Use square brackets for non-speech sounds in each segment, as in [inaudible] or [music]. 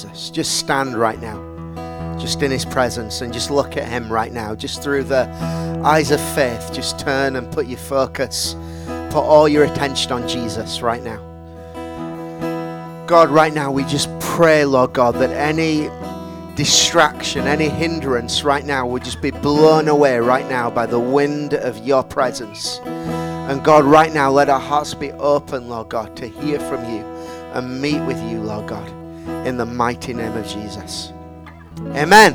Jesus. Just stand right now, just in his presence, and just look at him right now, just through the eyes of faith. Just turn and put your focus, put all your attention on Jesus right now. God, right now, we just pray, Lord God, that any distraction, any hindrance right now would just be blown away right now by the wind of your presence. And God, right now, let our hearts be open, Lord God, to hear from you and meet with you, Lord God, in the mighty name of Jesus. Amen.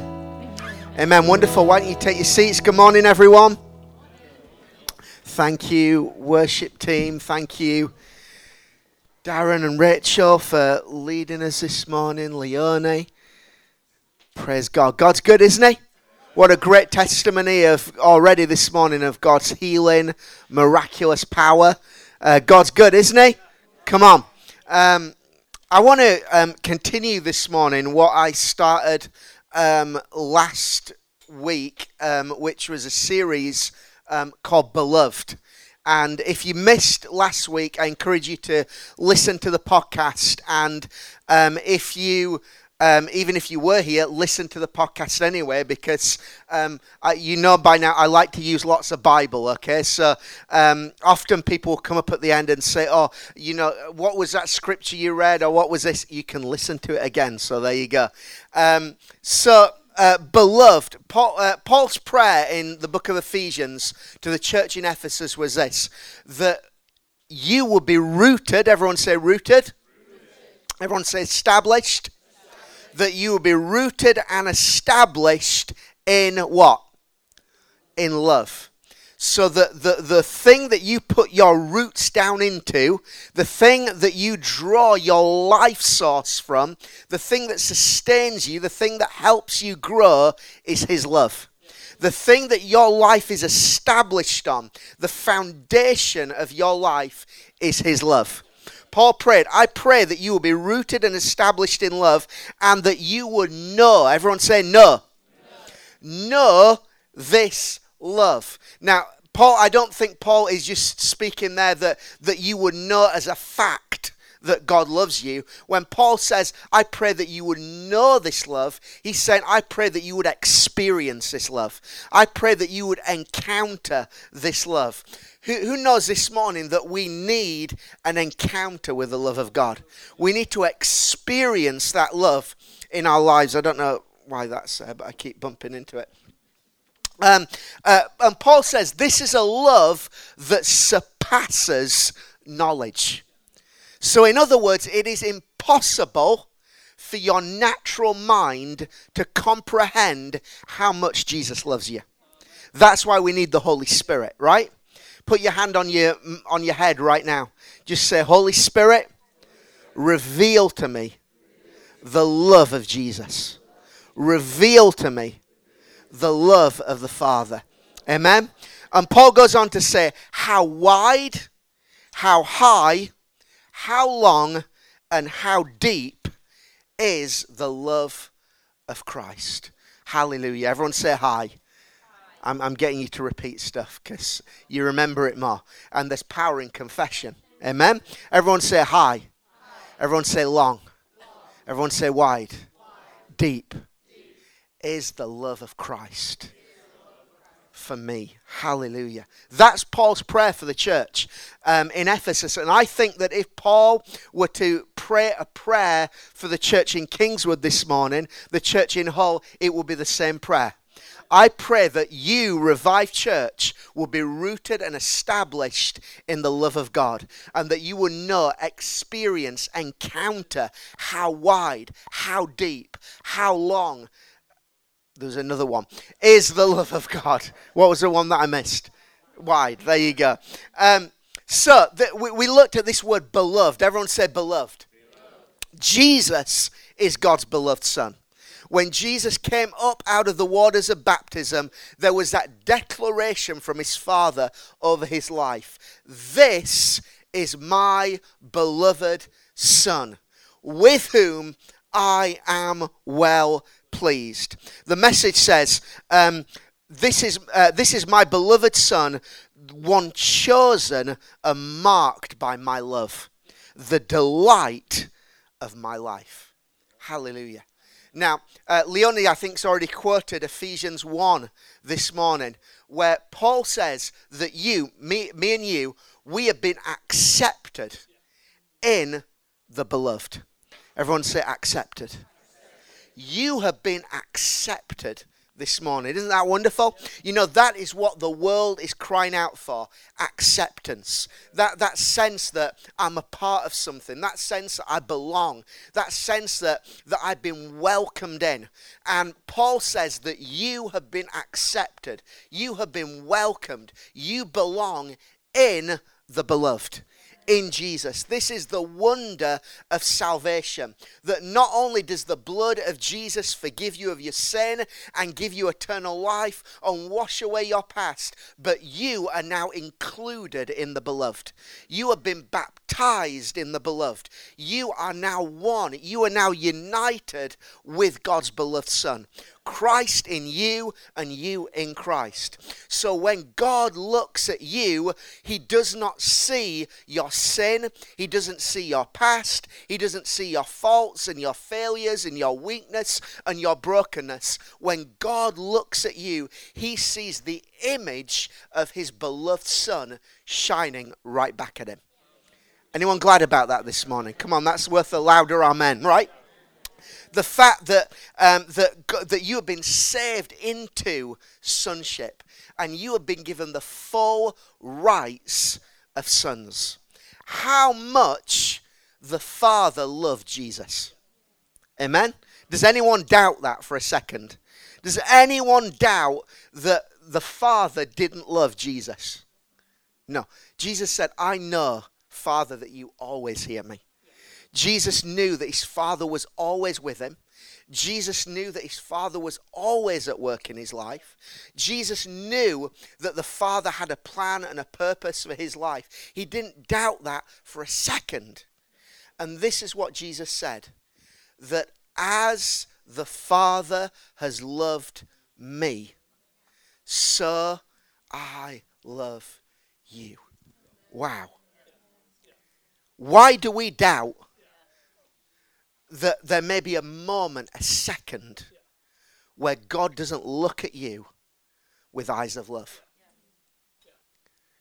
Amen. Wonderful. Why don't you take your seats? Good morning, everyone. Thank you, worship team. Thank you, Darren and Rachel, for leading us this morning. Leone. Praise God. God's good, isn't He? What a great testimony of already this morning of God's healing, miraculous power. Uh, God's good, isn't He? Come on. Um, I want to um, continue this morning what I started um, last week, um, which was a series um, called Beloved. And if you missed last week, I encourage you to listen to the podcast. And um, if you um, even if you were here, listen to the podcast anyway, because um, I, you know by now I like to use lots of Bible. Okay, so um, often people will come up at the end and say, "Oh, you know, what was that scripture you read, or what was this?" You can listen to it again. So there you go. Um, so. Uh, beloved, Paul, uh, Paul's prayer in the book of Ephesians to the church in Ephesus was this that you will be rooted, everyone say rooted, rooted. everyone say established, that you will be rooted and established in what? In love. So the, the, the thing that you put your roots down into, the thing that you draw your life source from, the thing that sustains you, the thing that helps you grow is His love. The thing that your life is established on, the foundation of your life is His love. Paul prayed, I pray that you will be rooted and established in love and that you would know. Everyone say, know. Know, know this love. Now, Paul, I don't think Paul is just speaking there that, that you would know as a fact that God loves you. When Paul says, I pray that you would know this love, he's saying, I pray that you would experience this love. I pray that you would encounter this love. Who, who knows this morning that we need an encounter with the love of God? We need to experience that love in our lives. I don't know why that's there, but I keep bumping into it. Um, uh, and Paul says this is a love that surpasses knowledge. So, in other words, it is impossible for your natural mind to comprehend how much Jesus loves you. That's why we need the Holy Spirit, right? Put your hand on your on your head right now. Just say, Holy Spirit, reveal to me the love of Jesus. Reveal to me the love of the Father. Amen. And Paul goes on to say, how wide, how high, how long, and how deep is the love of Christ. Hallelujah. Everyone say hi. I'm, I'm getting you to repeat stuff because you remember it more. And there's power in confession. Amen? Everyone say high. Everyone say long. Everyone say wide. Deep. Is the love of Christ for me. Hallelujah. That's Paul's prayer for the church um, in Ephesus. And I think that if Paul were to pray a prayer for the church in Kingswood this morning, the church in Hull, it would be the same prayer. I pray that you, Revive Church, will be rooted and established in the love of God, and that you will know, experience, encounter how wide, how deep, how long. There's another one. Is the love of God. What was the one that I missed? Wide. There you go. Um, so we, we looked at this word beloved. Everyone said beloved. beloved. Jesus is God's beloved Son when Jesus came up out of the waters of baptism, there was that declaration from his Father over his life This is my beloved Son, with whom I am well pleased. The message says, um, this is, uh, this is my beloved Son, one chosen and marked by my love, the delight of my life. Hallelujah. Now, uh, Leonie, I think, has already quoted Ephesians 1 this morning, where Paul says that you, me, me and you, we have been accepted in the beloved. Everyone say accepted. You have been accepted this morning. Isn't that wonderful? You know, that is what the world is crying out for acceptance. That, that sense that I'm a part of something, that sense that I belong, that sense that, that I've been welcomed in. And Paul says that you have been accepted, you have been welcomed, you belong in the beloved in Jesus. This is the wonder of salvation. That not only does the blood of Jesus forgive you of your sin and give you eternal life and wash away your past, but you are now included in the beloved. You have been baptized in the beloved. You are now one. You are now united with God's beloved Son. Christ in you and you in Christ. So when God looks at you, he does not see your sin, he doesn't see your past, he doesn't see your faults and your failures and your weakness and your brokenness. When God looks at you, he sees the image of his beloved son shining right back at him. Anyone glad about that this morning? Come on, that's worth a louder amen, right? The fact that, um, that, that you have been saved into sonship and you have been given the full rights of sons. How much the Father loved Jesus. Amen? Does anyone doubt that for a second? Does anyone doubt that the Father didn't love Jesus? No. Jesus said, I know, Father, that you always hear me. Jesus knew that his father was always with him. Jesus knew that his father was always at work in his life. Jesus knew that the father had a plan and a purpose for his life. He didn't doubt that for a second. And this is what Jesus said that as the Father has loved me, so I love you. Wow. Why do we doubt that there may be a moment, a second, where God doesn't look at you with eyes of love.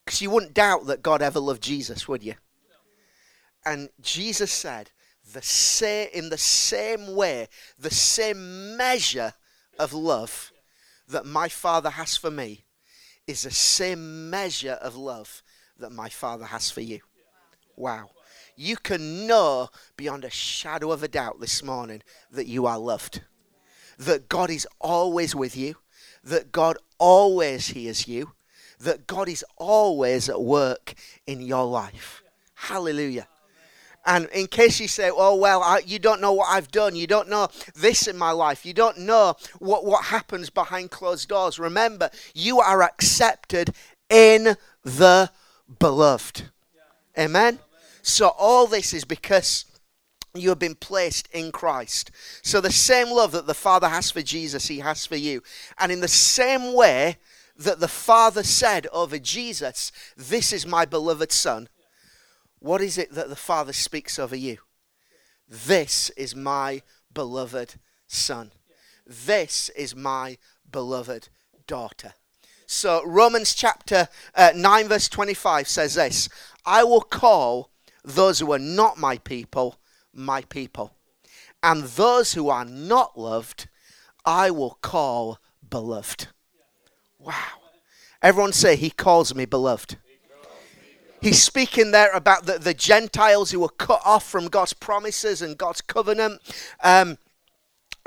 Because you wouldn't doubt that God ever loved Jesus, would you? And Jesus said, the say, in the same way, the same measure of love that my Father has for me is the same measure of love that my Father has for you. Wow you can know beyond a shadow of a doubt this morning that you are loved. That God is always with you. That God always hears you. That God is always at work in your life. Hallelujah. And in case you say, oh, well, I, you don't know what I've done, you don't know this in my life, you don't know what, what happens behind closed doors, remember, you are accepted in the beloved. Amen? So all this is because you have been placed in Christ. So the same love that the Father has for Jesus, He has for you. And in the same way that the Father said over Jesus, This is my beloved Son, what is it that the Father speaks over you? This is my beloved Son. This is my beloved daughter. So Romans chapter uh, 9, verse 25 says this I will call those who are not my people, my people. And those who are not loved, I will call beloved. Wow. Everyone say, He calls me beloved. He's speaking there about the, the Gentiles who were cut off from God's promises and God's covenant. Um,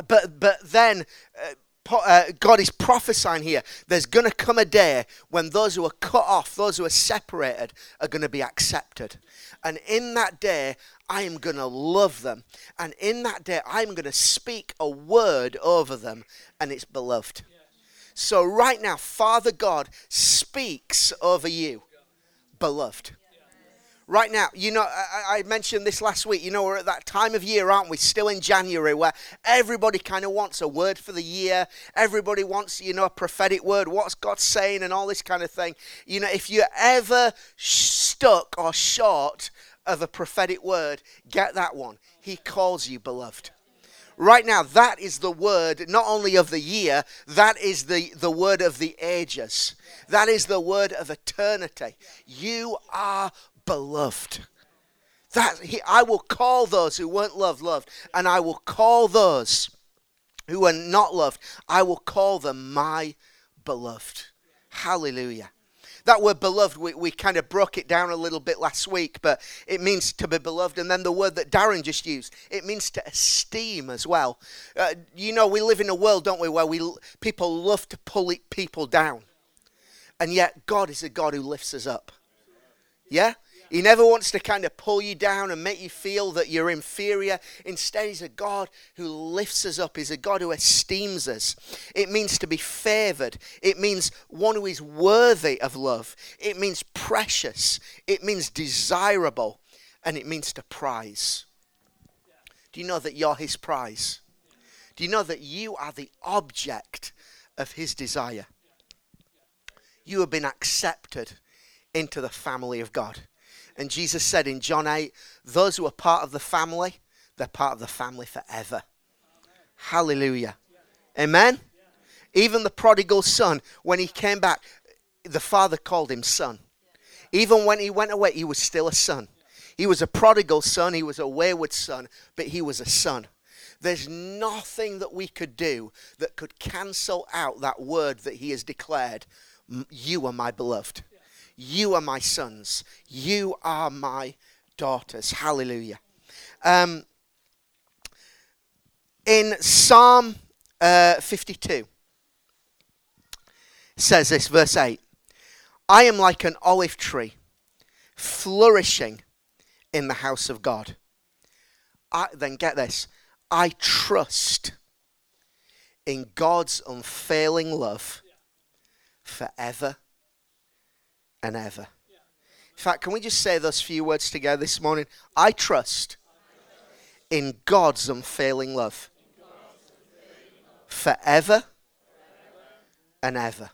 but, but then uh, uh, God is prophesying here. There's going to come a day when those who are cut off, those who are separated, are going to be accepted. And in that day, I am going to love them. And in that day, I'm going to speak a word over them, and it's beloved. So, right now, Father God speaks over you, beloved right now, you know, I, I, mentioned this last week. You know, we're at that time of year, aren't we? Still in January, where everybody kind of wants a word for the year. Everybody wants, you know, a prophetic word. What's God saying, and all this kind of thing. You know, if you're ever stuck or short of a prophetic word, get that one. He calls you beloved. Right now, that is the word not only of the year, that is the, the word of the ages. That is the word of eternity. You are beloved. That he, I will call those who weren't loved loved, and I will call those who are not loved, I will call them my beloved. Hallelujah. That word beloved, we, we kind of broke it down a little bit last week, but it means to be beloved. And then the word that Darren just used, it means to esteem as well. Uh, you know, we live in a world, don't we, where we people love to pull people down. And yet, God is a God who lifts us up. Yeah? He never wants to kind of pull you down and make you feel that you're inferior. Instead, He's a God who lifts us up. He's a God who esteems us. It means to be favored. It means one who is worthy of love. It means precious. It means desirable. And it means to prize. Do you know that you're His prize? Do you know that you are the object of His desire? You have been accepted into the family of God. And Jesus said in John 8, those who are part of the family, they're part of the family forever. Hallelujah. Amen? Even the prodigal son, when he came back, the father called him son. Even when he went away, he was still a son. He was a prodigal son, he was a wayward son, but he was a son. There's nothing that we could do that could cancel out that word that he has declared You are my beloved. You are my sons. You are my daughters. Hallelujah. Um, in Psalm uh, 52, says this, verse 8 I am like an olive tree flourishing in the house of God. I, then get this I trust in God's unfailing love forever and ever. In fact, can we just say those few words together this morning? I trust in God's unfailing love forever and ever.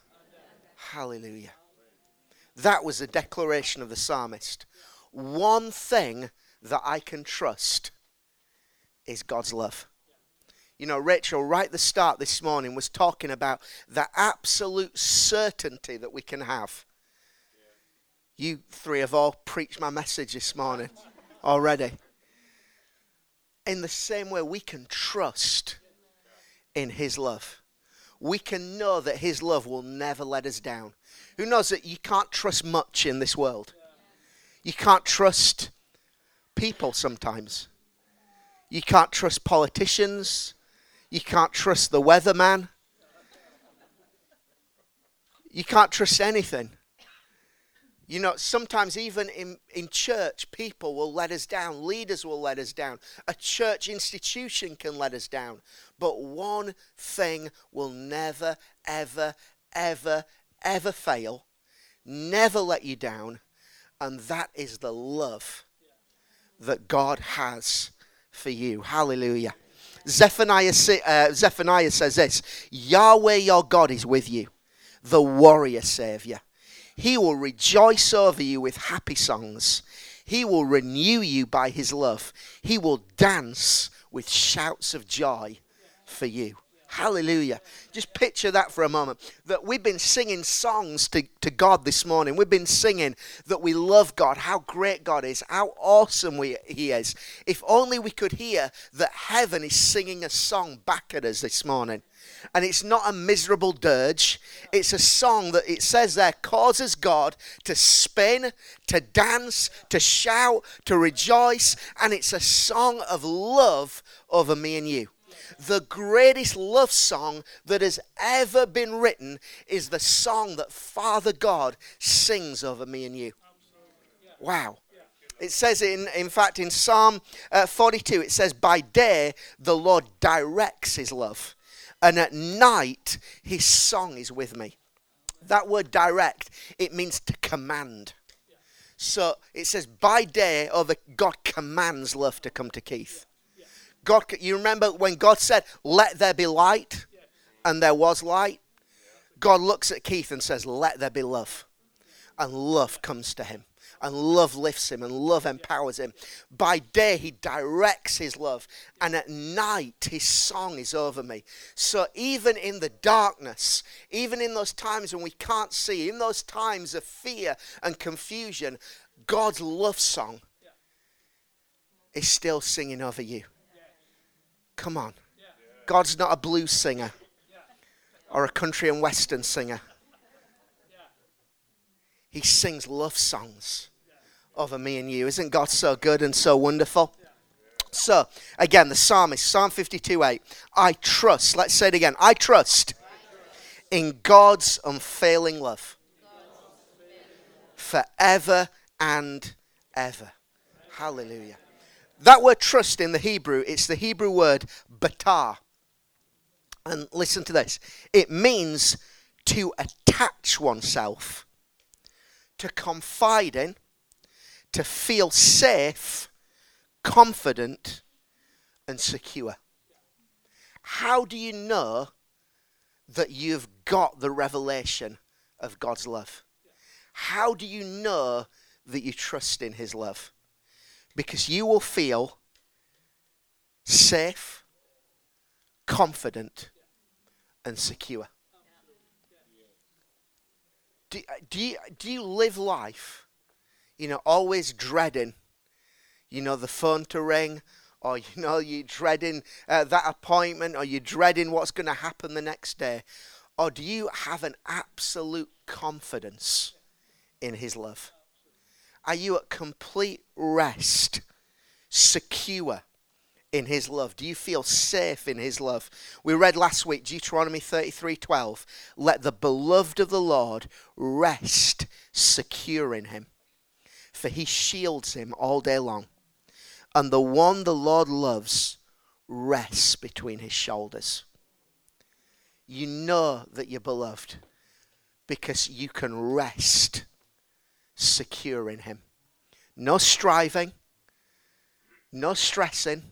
Hallelujah. That was a declaration of the psalmist. One thing that I can trust is God's love. You know, Rachel, right at the start this morning, was talking about the absolute certainty that we can have you three have all preached my message this morning already. In the same way, we can trust in His love. We can know that His love will never let us down. Who knows that you can't trust much in this world? You can't trust people sometimes. You can't trust politicians. You can't trust the weatherman. You can't trust anything. You know, sometimes even in, in church, people will let us down. Leaders will let us down. A church institution can let us down. But one thing will never, ever, ever, ever fail, never let you down, and that is the love that God has for you. Hallelujah. Zephaniah, uh, Zephaniah says this Yahweh your God is with you, the warrior Savior. He will rejoice over you with happy songs. He will renew you by his love. He will dance with shouts of joy for you. Hallelujah. Just picture that for a moment. That we've been singing songs to, to God this morning. We've been singing that we love God, how great God is, how awesome we, He is. If only we could hear that heaven is singing a song back at us this morning and it's not a miserable dirge. It's a song that it says there causes God to spin, to dance, to shout, to rejoice, and it's a song of love over me and you. The greatest love song that has ever been written is the song that Father God sings over me and you. Wow. It says, in, in fact, in Psalm uh, 42, it says, By day the Lord directs his love and at night his song is with me. That word direct, it means to command. So it says, by day, or the God commands love to come to Keith. God, you remember when God said, "Let there be light," and there was light. God looks at Keith and says, "Let there be love," and love comes to him and love lifts him and love empowers him. By day, he directs his love, and at night, his song is over me. So even in the darkness, even in those times when we can't see, in those times of fear and confusion, God's love song is still singing over you. Come on. God's not a blues singer or a country and western singer. He sings love songs over me and you. Isn't God so good and so wonderful? So, again, the psalmist, Psalm 52 8. I trust, let's say it again. I trust in God's unfailing love forever and ever. Hallelujah. That word trust in the Hebrew, it's the Hebrew word batach. And listen to this it means to attach oneself, to confide in, to feel safe, confident, and secure. How do you know that you've got the revelation of God's love? How do you know that you trust in His love? Because you will feel safe, confident, and secure. Do, do, you, do you live life, you know, always dreading, you know, the phone to ring, or, you know, you're dreading uh, that appointment, or you're dreading what's going to happen the next day? Or do you have an absolute confidence in His love? Are you at complete rest, secure? in his love? Do you feel safe in his love? We read last week Deuteronomy 33:12, let the beloved of the Lord rest secure in him, for he shields him all day long. And the one the Lord loves rests between his shoulders. You know that you're beloved because you can rest secure in him. No striving, no stressing,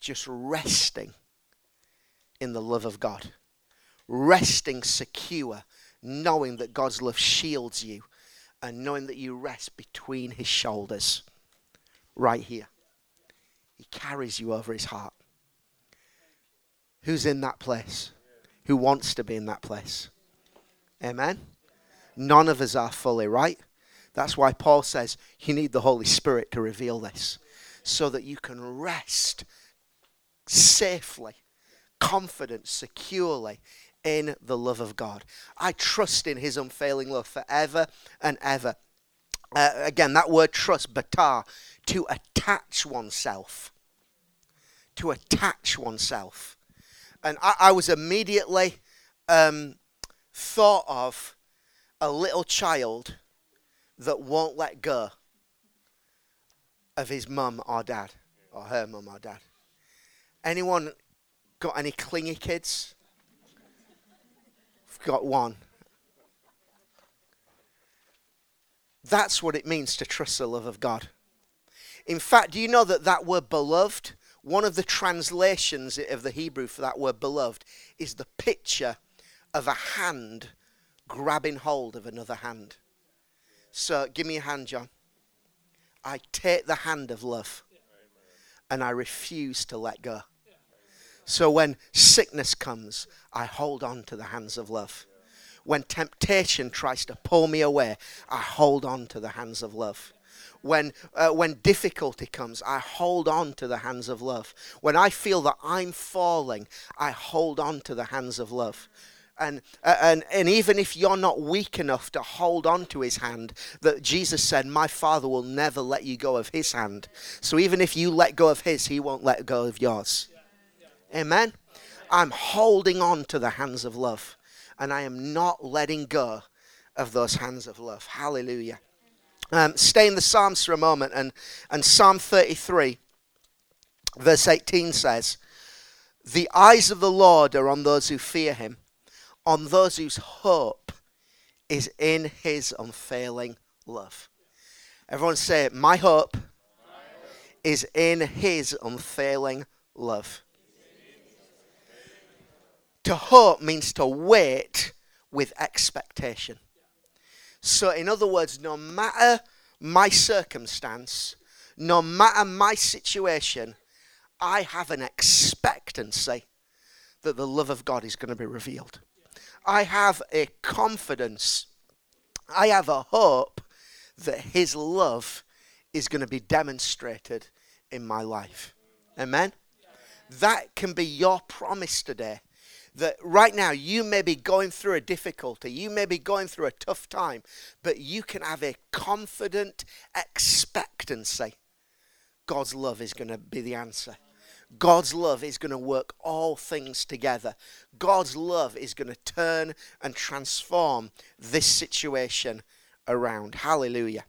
just resting in the love of God, resting secure, knowing that God's love shields you, and knowing that you rest between his shoulders, right here. He carries you over his heart. Who's in that place? Who wants to be in that place? Amen? None of us are fully, right? That's why Paul says you need the Holy Spirit to reveal this so that you can rest safely, confident, securely in the love of God. I trust in his unfailing love forever and ever. Uh, again, that word trust, batach, to attach oneself. To attach oneself. And I, I was immediately um, thought of a little child that won't let go of his mum or dad, or her mum or dad. Anyone got any clingy kids? I've got one. That's what it means to trust the love of God. In fact, do you know that that word beloved, one of the translations of the Hebrew for that word beloved, is the picture of a hand grabbing hold of another hand. So give me a hand, John. I take the hand of love and I refuse to let go. So when sickness comes, I hold on to the hands of love. When temptation tries to pull me away, I hold on to the hands of love. When, uh, when difficulty comes, I hold on to the hands of love. When I feel that I'm falling, I hold on to the hands of love. And, uh, and, and even if you're not weak enough to hold on to his hand, that Jesus said, My Father will never let you go of his hand. So even if you let go of his, he won't let go of yours. Amen. I'm holding on to the hands of love and I am not letting go of those hands of love. Hallelujah. Um, stay in the Psalms for a moment and, and Psalm 33, verse 18 says, The eyes of the Lord are on those who fear him, on those whose hope is in his unfailing love. Everyone say, My hope is in his unfailing love. To hope means to wait with expectation. So, in other words, no matter my circumstance, no matter my situation, I have an expectancy that the love of God is going to be revealed. I have a confidence, I have a hope that His love is going to be demonstrated in my life. Amen? That can be your promise today. That right now you may be going through a difficulty, you may be going through a tough time, but you can have a confident expectancy. God's love is going to be the answer. God's love is going to work all things together. God's love is going to turn and transform this situation around. Hallelujah.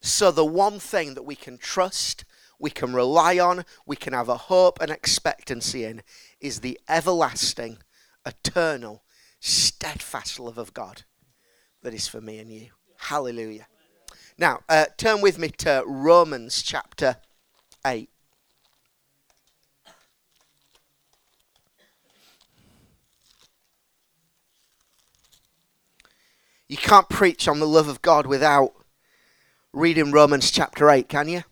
So, the one thing that we can trust, we can rely on, we can have a hope and expectancy in is the everlasting, eternal, steadfast love of God that is for me and you. Hallelujah. Now, uh, turn with me to Romans chapter 8. Can't preach on the love of God without reading Romans chapter 8, can you?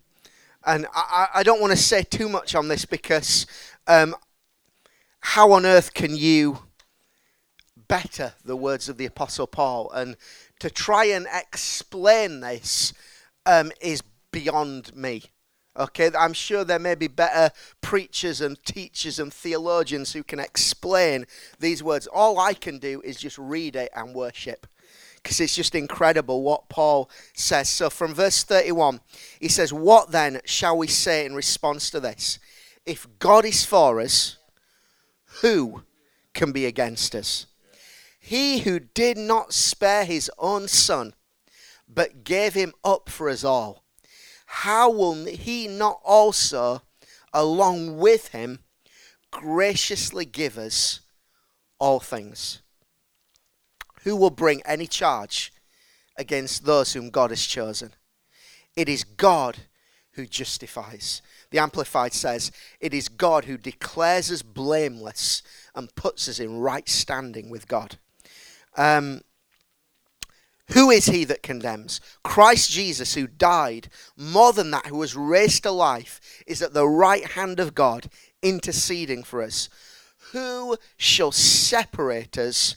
And I, I don't want to say too much on this because um, how on earth can you better the words of the Apostle Paul? And to try and explain this um, is beyond me. Okay, I'm sure there may be better preachers and teachers and theologians who can explain these words. All I can do is just read it and worship because it's just incredible what Paul says. So from verse 31, he says, What then shall we say in response to this? If God is for us, who can be against us? He who did not spare his own son, but gave him up for us all, how will he not also, along with him, graciously give us all things? Who will bring any charge against those whom God has chosen? It is God who justifies. The Amplified says, It is God who declares us blameless and puts us in right standing with God. Um, who is he that condemns? Christ Jesus, who died, more than that, who was raised to life, is at the right hand of God, interceding for us. Who shall separate us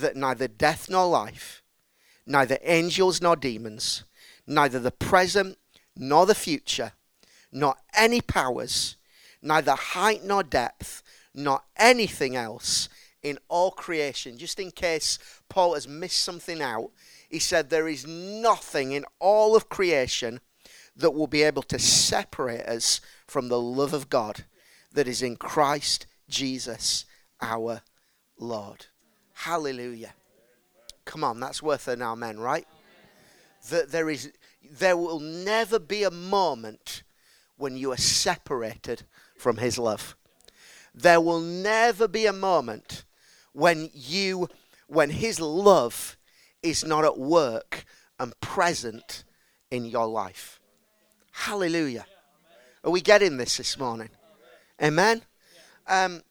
that neither death nor life, neither angels nor demons, neither the present nor the future, nor any powers, neither height nor depth, nor anything else in all creation. Just in case Paul has missed something out, he said there is nothing in all of creation that will be able to separate us from the love of God that is in Christ Jesus our Lord. Hallelujah. Come on, that's worth an amen, right? That there is there will never be a moment when you are separated from his love. There will never be a moment when you when his love is not at work and present in your life. Hallelujah. Are we getting this this morning? Amen. Um,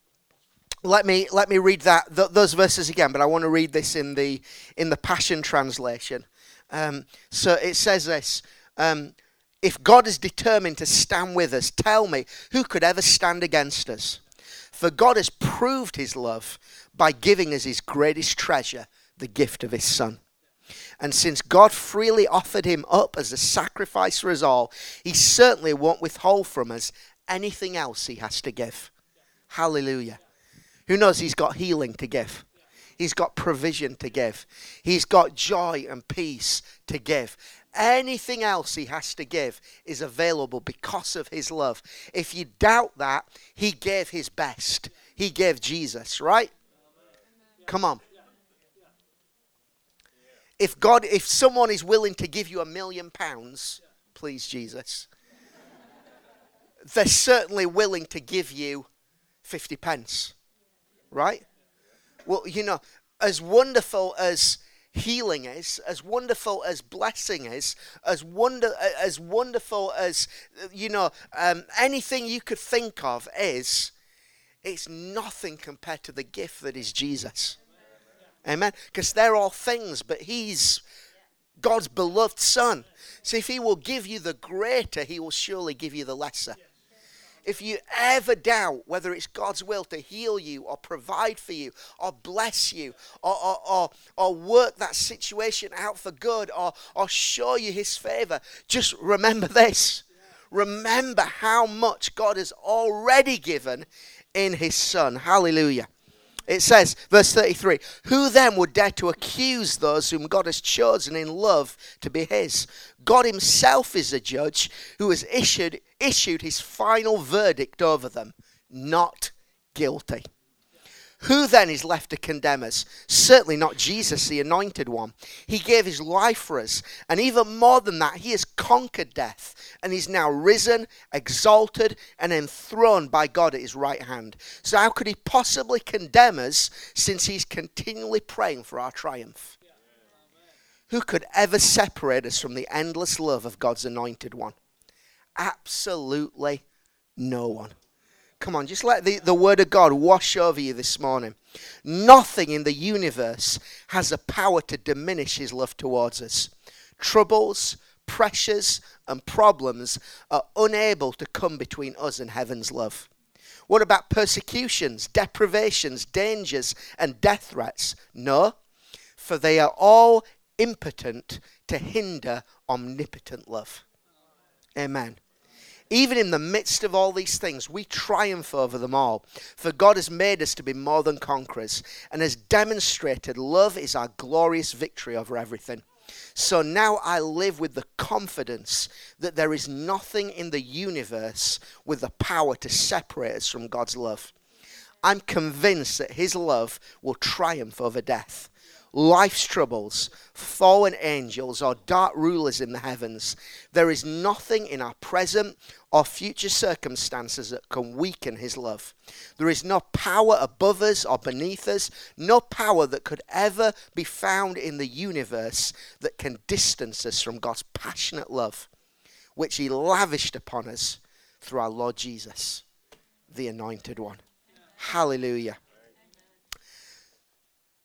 let me let me read that th- those verses again, but I want to read this in the in the Passion translation. Um, so it says this: um, If God is determined to stand with us, tell me who could ever stand against us? For God has proved His love by giving us His greatest treasure, the gift of His Son. And since God freely offered Him up as a sacrifice for us all, He certainly won't withhold from us anything else He has to give. Hallelujah. Who knows he's got healing to give? He's got provision to give. He's got joy and peace to give. Anything else he has to give is available because of his love. If you doubt that, he gave his best. He gave Jesus, right? Come on. if God, if someone is willing to give you a million pounds, please, Jesus, they're certainly willing to give you 50 pence. Right? Well, you know, as wonderful as healing is, as wonderful as blessing is, as wonder as wonderful as you know um, anything you could think of is, it's nothing compared to the gift that is Jesus. Amen. Because they're all things, but He's God's beloved Son. So if He will give you the greater, He will surely give you the lesser if you ever doubt whether it's God's will to heal you or provide for you or bless you or, or, or, or work that situation out for good or, or show you his favor, just remember this. Remember how much God has already given in his Son. Hallelujah. It says, verse 33 Who then would dare to accuse those whom God has chosen in love to be his? God himself is a judge who has issued, issued his final verdict over them not guilty. Who then is left to condemn us? Certainly not Jesus, the anointed one. He gave his life for us. And even more than that, he has conquered death and is now risen, exalted, and enthroned by God at his right hand. So, how could he possibly condemn us since he's continually praying for our triumph? Who could ever separate us from the endless love of God's anointed one? Absolutely no one. Come on, just let the, the word of God wash over you this morning. Nothing in the universe has the power to diminish his love towards us. Troubles, pressures, and problems are unable to come between us and heaven's love. What about persecutions, deprivations, dangers, and death threats? No, for they are all impotent to hinder omnipotent love. Amen. Even in the midst of all these things, we triumph over them all. For God has made us to be more than conquerors and has demonstrated love is our glorious victory over everything. So now I live with the confidence that there is nothing in the universe with the power to separate us from God's love. I'm convinced that His love will triumph over death life's troubles, fallen angels, or dark rulers in the heavens. There is nothing in our present or future circumstances that can weaken his love. There is no power above us or beneath us, no power that could ever be found in the universe that can distance us from God's passionate love, which he lavished upon us through our Lord Jesus, the anointed one. Hallelujah.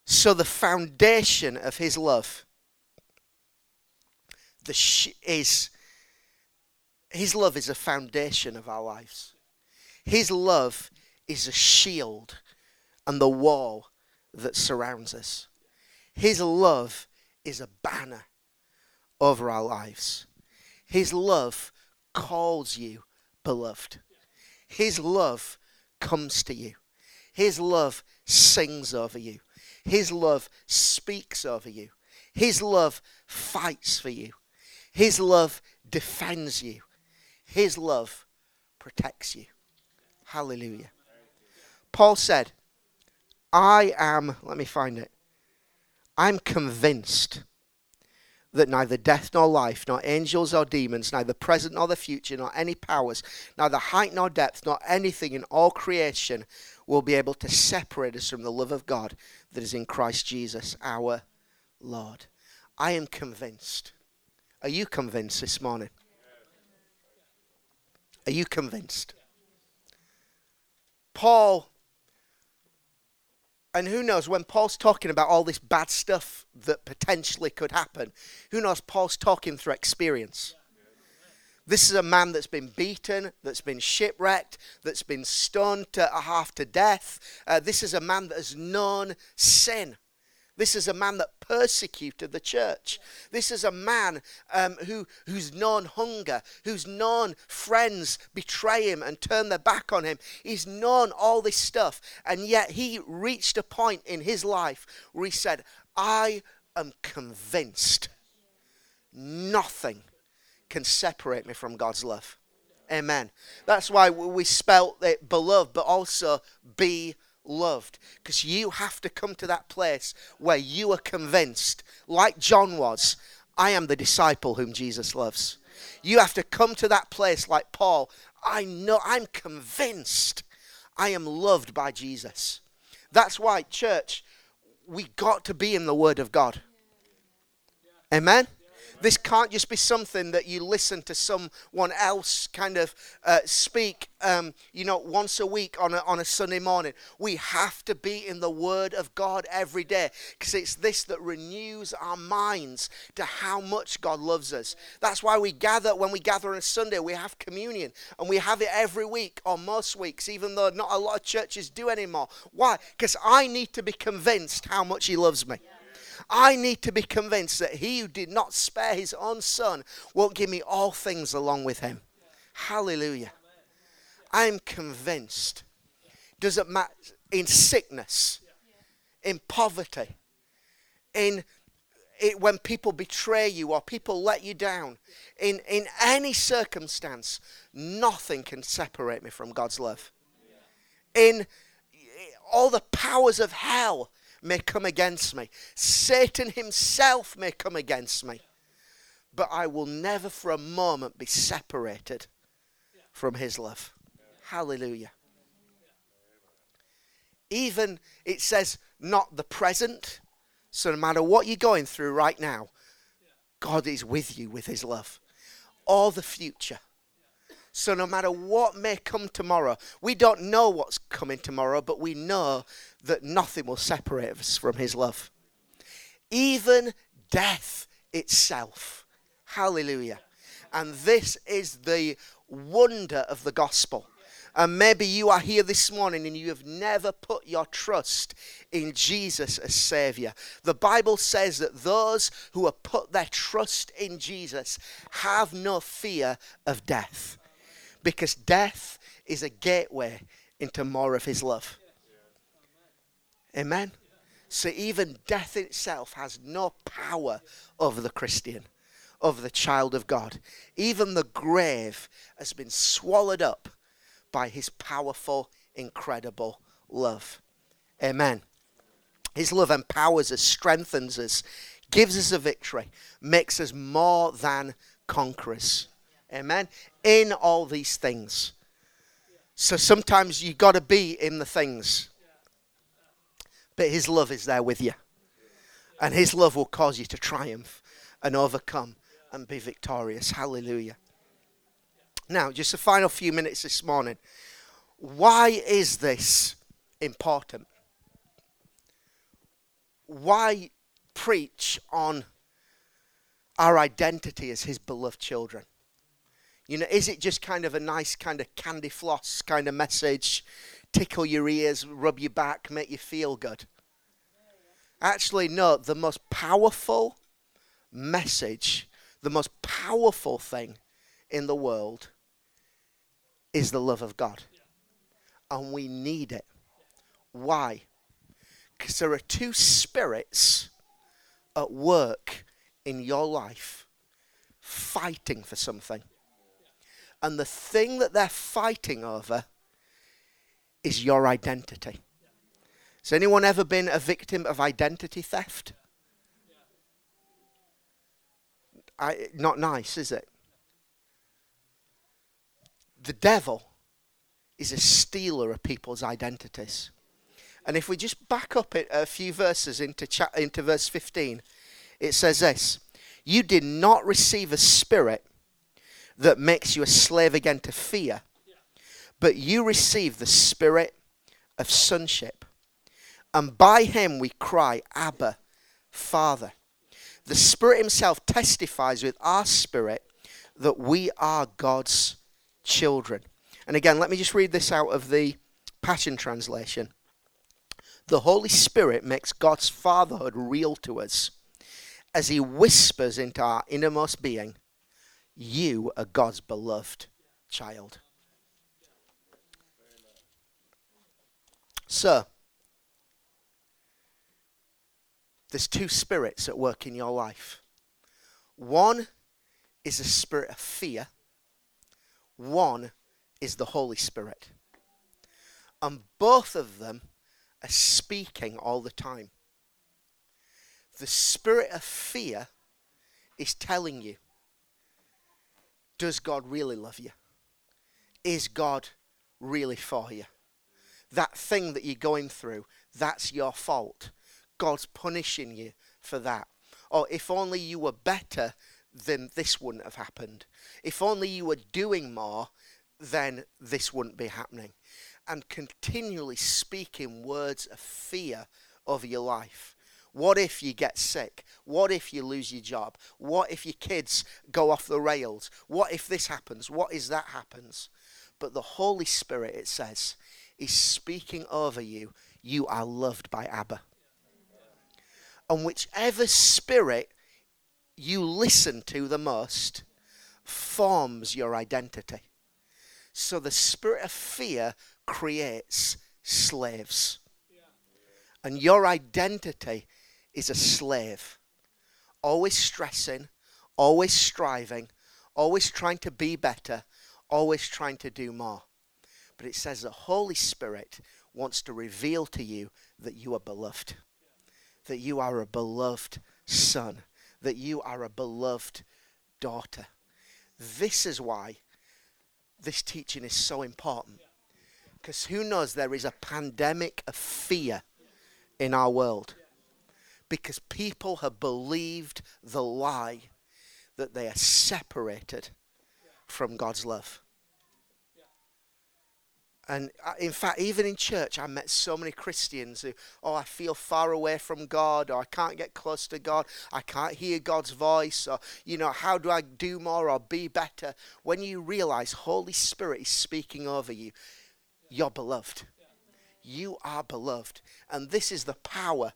So, the foundation of his love the sh- is his love is a foundation of our lives. His love is a shield and the wall that surrounds us. His love is a banner over our lives. His love calls you beloved. His love comes to you. His love sings over you. His love speaks over you. His love fights for you. His love defends you. His love protects you. Hallelujah. Paul said, I am, let me find it, I'm convinced that neither death nor life, nor angels or demons, neither present nor the future, nor any powers, neither height nor depth, nor anything in all creation will be able to separate us from the love of God that is in Christ Jesus our Lord. I am convinced. Are you convinced this morning? Are you convinced? Paul, and who knows, when Paul's talking about all this bad stuff that potentially could happen, who knows, Paul's talking through experience. This is a man that's been beaten, that's been shipwrecked, that's been stoned to a half to death. Uh, this is a man that has known sin. This is a man that persecuted the church. This is a man um, who, who's known hunger, who's known friends betray him and turn their back on him. He's known all this stuff. And yet he reached a point in his life where he said, I am convinced nothing can separate me from God's love. Amen. That's why we spell it beloved, but also be loved. Because you have to come to that place where you are convinced, like John was, I am the disciple whom Jesus loves. You have to come to that place like Paul. I know, I'm convinced I am loved by Jesus. That's why, church, we got to be in the Word of God. Amen? This can't just be something that you listen to someone else kind of uh, speak, um, you know, once a week on a, on a Sunday morning. We have to be in the Word of God every day because it's this that renews our minds to how much God loves us. That's why we gather, when we gather on a Sunday, we have communion and we have it every week or most weeks, even though not a lot of churches do anymore. Why? Because I need to be convinced how much He loves me. I need to be convinced that he who did not spare his own son won't give me all things along with him. Hallelujah. I'm convinced. Does it matter in sickness, in poverty, in it, when people betray you or people let you down, in, in any circumstance, nothing can separate me from God's love. In all the powers of hell may come against me, Satan himself may come against me, but I will never for a moment be separated from his love. Hallelujah. Even it says, not the present. So no matter what you're going through right now, God is with you with his love. Or the future. So no matter what may come tomorrow, we don't know what's coming tomorrow, but we know that nothing will separate us from his love. Even death itself. Hallelujah. And this is the wonder of the gospel. And maybe you are here this morning and you have never put your trust in Jesus as Savior. The Bible says that those who have put their trust in Jesus have no fear of death because death is a gateway into more of his love. Amen. So even death itself has no power over the Christian, over the child of God. Even the grave has been swallowed up by his powerful, incredible love. Amen. His love empowers us, strengthens us, gives us a victory, makes us more than conquerors. Amen. In all these things. So sometimes you got to be in the things. But His love is there with you. And His love will cause you to triumph and overcome and be victorious. Hallelujah. Now, just a final few minutes this morning. Why is this important? Why preach on our identity as His beloved children? You know, is it just kind of a nice kind of candy floss kind of message? Tickle your ears, rub your back, make you feel good. Actually, no, the most powerful message, the most powerful thing in the world is the love of God. And we need it. Why? Because there are two spirits at work in your life fighting for something. And the thing that they're fighting over is your identity. Has anyone ever been a victim of identity theft? I, not nice, is it? The devil is a stealer of people's identities. And if we just back up a few verses into, cha- into verse 15, it says this You did not receive a spirit that makes you a slave again to fear, but you receive the spirit of sonship. And by him we cry, Abba, Father. The Spirit Himself testifies with our spirit that we are God's children. And again, let me just read this out of the Passion Translation. The Holy Spirit makes God's fatherhood real to us as He whispers into our innermost being, you are God's beloved child. So, there's two spirits at work in your life. One is a spirit of fear, one is the Holy Spirit. And both of them are speaking all the time. The spirit of fear is telling you Does God really love you? Is God really for you? That thing that you're going through, that's your fault. God's punishing you for that. Or if only you were better, then this wouldn't have happened. If only you were doing more, then this wouldn't be happening. And continually speaking words of fear over your life. What if you get sick? What if you lose your job? What if your kids go off the rails? What if this happens? What if that happens? But the Holy Spirit, it says, is speaking over you. You are loved by Abba. And whichever spirit you listen to the most forms your identity. So the spirit of fear creates slaves. And your identity is a slave. Always stressing, always striving, always trying to be better, always trying to do more. But it says the Holy Spirit wants to reveal to you that you are beloved, that you are a beloved son, that you are a beloved daughter. This is why this teaching is so important. Because who knows, there is a pandemic of fear in our world. Because people have believed the lie that they are separated from God's love. And uh, in fact, even in church, I met so many Christians who, oh, I feel far away from God, or I can't get close to God, I can't hear God's voice, or, you know, how do I do more or be better? When you realize Holy Spirit is speaking over you, you're beloved. You are beloved. And this is the power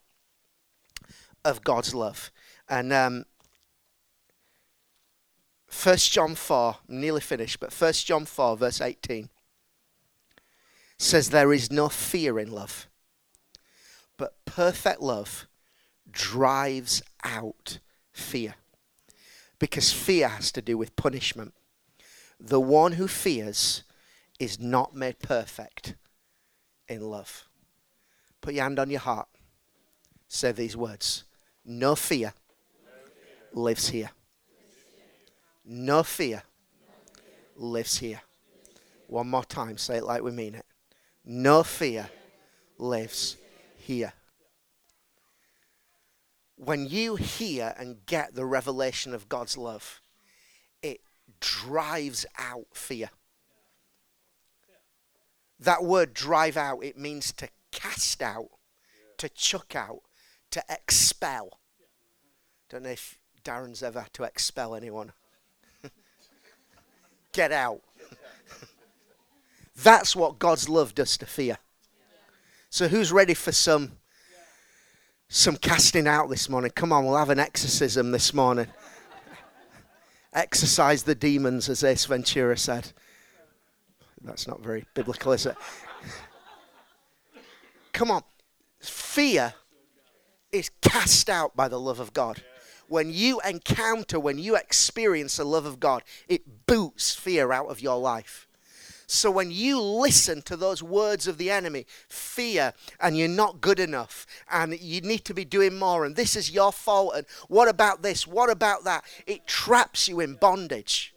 of God's love. And um, 1 John 4, I'm nearly finished, but 1 John 4, verse 18 says there is no fear in love. But perfect love drives out fear. Because fear has to do with punishment. The one who fears is not made perfect in love. Put your hand on your heart. Say these words No fear lives here. No fear lives here. One more time. Say it like we mean it. No fear lives here. When you hear and get the revelation of God's love, it drives out fear. That word drive out, it means to cast out, to chuck out, to expel. Don't know if Darren's ever had to expel anyone. [laughs] Get out. [laughs] That's what God's love does to fear. So who's ready for some some casting out this morning? Come on, we'll have an exorcism this morning. [laughs] Exorcise the demons, as Ace Ventura said. That's not very biblical, is it? Come on. Fear is cast out by the love of God. When you encounter, when you experience the love of God, it boots fear out of your life. So when you listen to those words of the enemy, fear, and you're not good enough, and you need to be doing more, and this is your fault, and what about this? What about that? It traps you in bondage.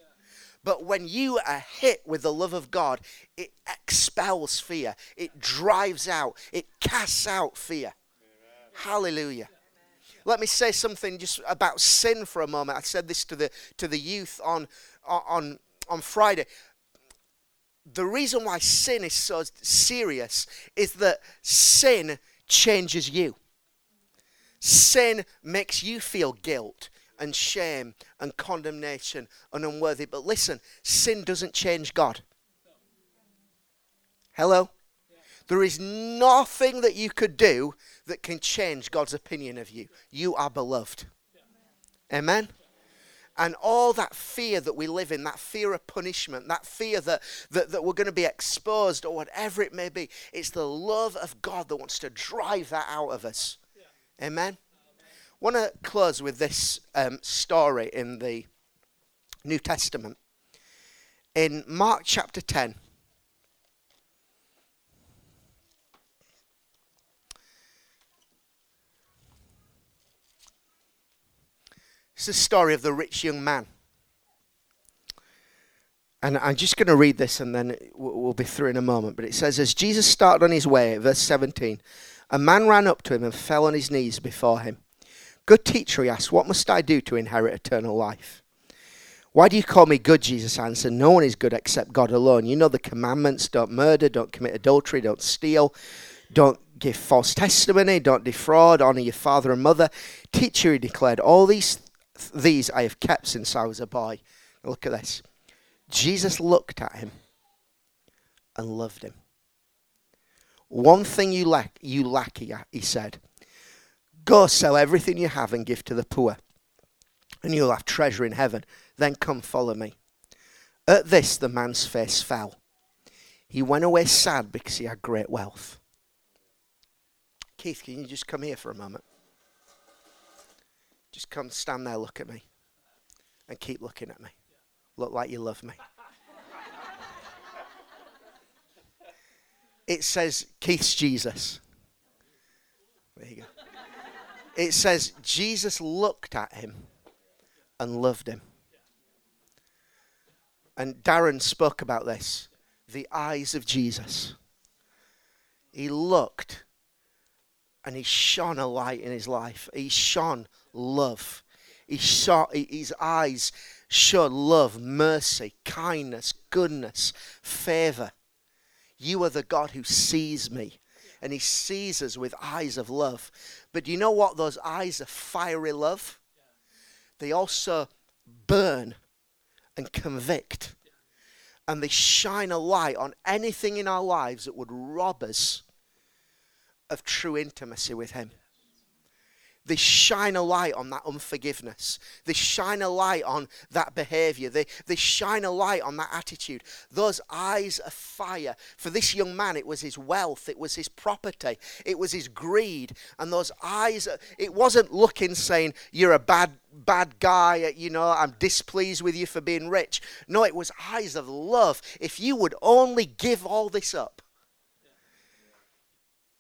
But when you are hit with the love of God, it expels fear, it drives out, it casts out fear. Hallelujah. Let me say something just about sin for a moment. I said this to the to the youth on on on Friday the reason why sin is so serious is that sin changes you. Sin makes you feel guilt and shame and condemnation and unworthy. But listen, sin doesn't change God. Hello? There is nothing that you could do that can change God's opinion of you. You are beloved. Amen? and all that fear that we live in, that fear of punishment, that fear that, that, that we're going to be exposed or whatever it may be, it's the love of God that wants to drive that out of us. Amen? Want to close with this um, story in the New Testament. In Mark chapter 10, It's the story of the rich young man. And I'm just going to read this and then we'll be through in a moment. But it says, As Jesus started on his way, verse 17, a man ran up to him and fell on his knees before him. Good teacher, he asked, What must I do to inherit eternal life? Why do you call me good? Jesus answered, No one is good except God alone. You know the commandments don't murder, don't commit adultery, don't steal, don't give false testimony, don't defraud, honor your father and mother. Teacher, he declared, All these, these I have kept since I was a boy. Look at this. Jesus looked at him and loved him. One thing you lack, you lack, he said. Go sell everything you have and give to the poor, and you'll have treasure in heaven. Then come follow me. At this, the man's face fell. He went away sad because he had great wealth. Keith, can you just come here for a moment? Just come stand there, look at me, and keep looking at me. Look like you love me. it says Keith's Jesus. There you go. It says Jesus looked at him and loved him. And Darren spoke about this the eyes of Jesus. He looked and he shone a light in his life. He shone love. He saw his eyes showed love, mercy, kindness, goodness, favor. You are the God who sees me. And he sees us with eyes of love. But you know what? Those eyes of fiery love, they also burn and convict. And they shine a light on anything in our lives that would rob us of true intimacy with him. They shine a light on that unforgiveness. They shine a light on that behavior. They, they shine a light on that attitude. Those eyes of fire. For this young man, it was his wealth, it was his property, it was his greed. And those eyes, uh, it wasn't looking saying, You're a bad, bad guy, you know, I'm displeased with you for being rich. No, it was eyes of love. If you would only give all this up,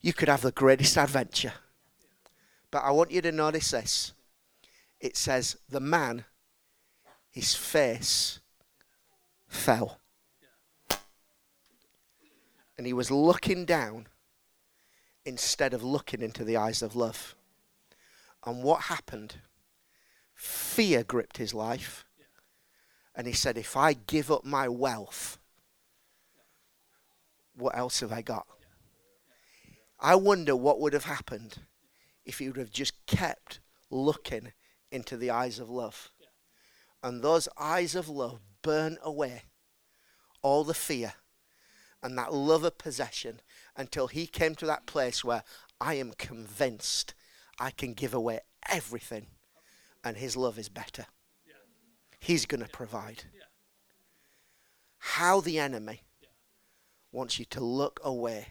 you could have the greatest adventure. But I want you to notice this. It says, the man, his face fell. And he was looking down instead of looking into the eyes of love. And what happened? Fear gripped his life. And he said, If I give up my wealth, what else have I got? I wonder what would have happened if he would have just kept looking into the eyes of love. And those eyes of love burn away all the fear and that love of possession until he came to that place where I am convinced I can give away everything and his love is better. He's going to provide. How the enemy wants you to look away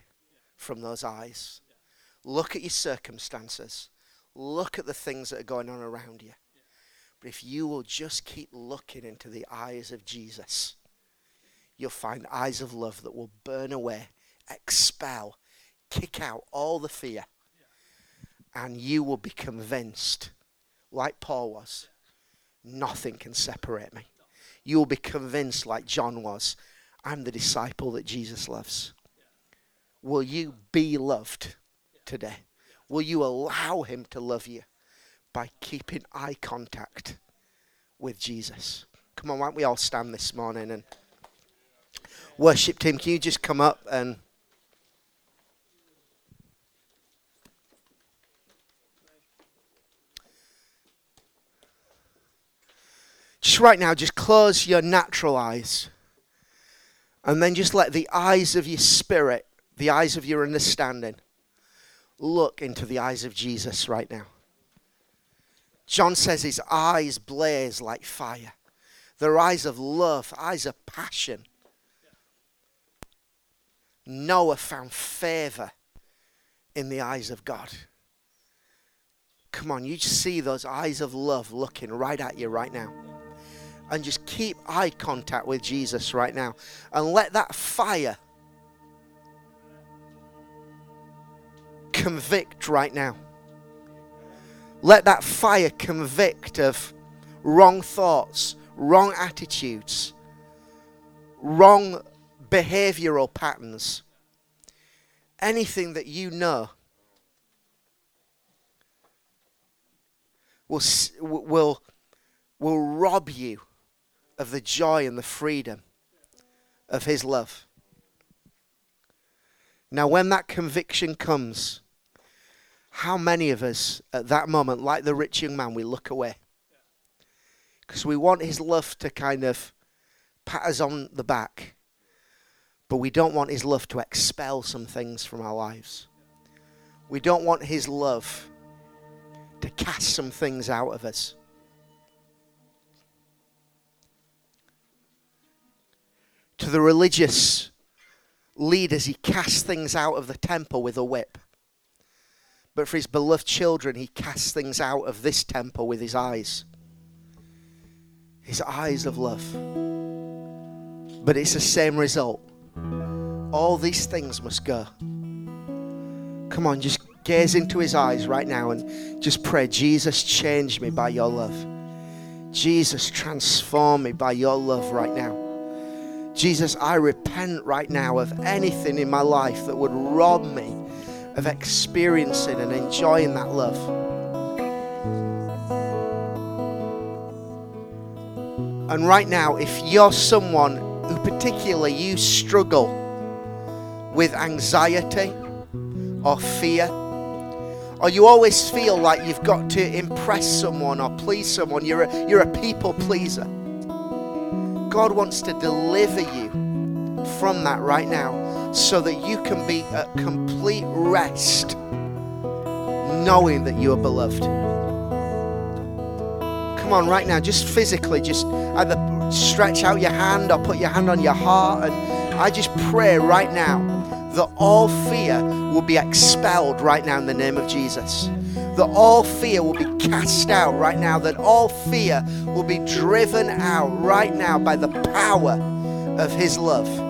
from those eyes Look at your circumstances. Look at the things that are going on around you. But if you will just keep looking into the eyes of Jesus, you'll find eyes of love that will burn away, expel, kick out all the fear. And you will be convinced, like Paul was, nothing can separate me. You will be convinced, like John was, I'm the disciple that Jesus loves. Will you be loved? Today? Will you allow him to love you by keeping eye contact with Jesus? Come on, why don't we all stand this morning and worship team? Can you just come up and. Just right now, just close your natural eyes. And then just let the eyes of your spirit, the eyes of your understanding, look into the eyes of Jesus right now. John says his eyes blaze like fire. They're eyes of love, eyes of passion. Noah found favor in the eyes of God. Come on, you just see those eyes of love looking right at you right now. And just keep eye contact with Jesus right now. And let that fire convict right now. Let that fire convict of wrong thoughts, wrong attitudes, wrong behavioral patterns, anything that you know will, will, will rob you of the joy and the freedom of His love. Now, when that conviction comes, how many of us at that moment, like the rich young man, we look away? Because we want His love to kind of pat us on the back, but we don't want His love to expel some things from our lives. We don't want His love to cast some things out of us. To the religious leaders, he cast things out of the temple with a whip. But for his beloved children, he casts things out of this temple with his eyes. His eyes of love. But it's the same result. All these things must go. Come on, just gaze into his eyes right now and just pray, Jesus, change me by your love. Jesus, transform me by your love right now. Jesus, I repent right now of anything in my life that would rob me of experiencing and enjoying that love. And right now, if you're someone who particularly you struggle with anxiety or fear, or you always feel like you've got to impress someone or please someone, you're a, you're a people pleaser. God wants to deliver you from that right now so that you can be at complete rest knowing that you are beloved. Come on, right now, just physically, just either stretch out your hand or put your hand on your heart. And I just pray right now that all fear will be expelled right now in the name of Jesus. That all fear will be cast out right now. That all fear will be driven out right now by the power of His love.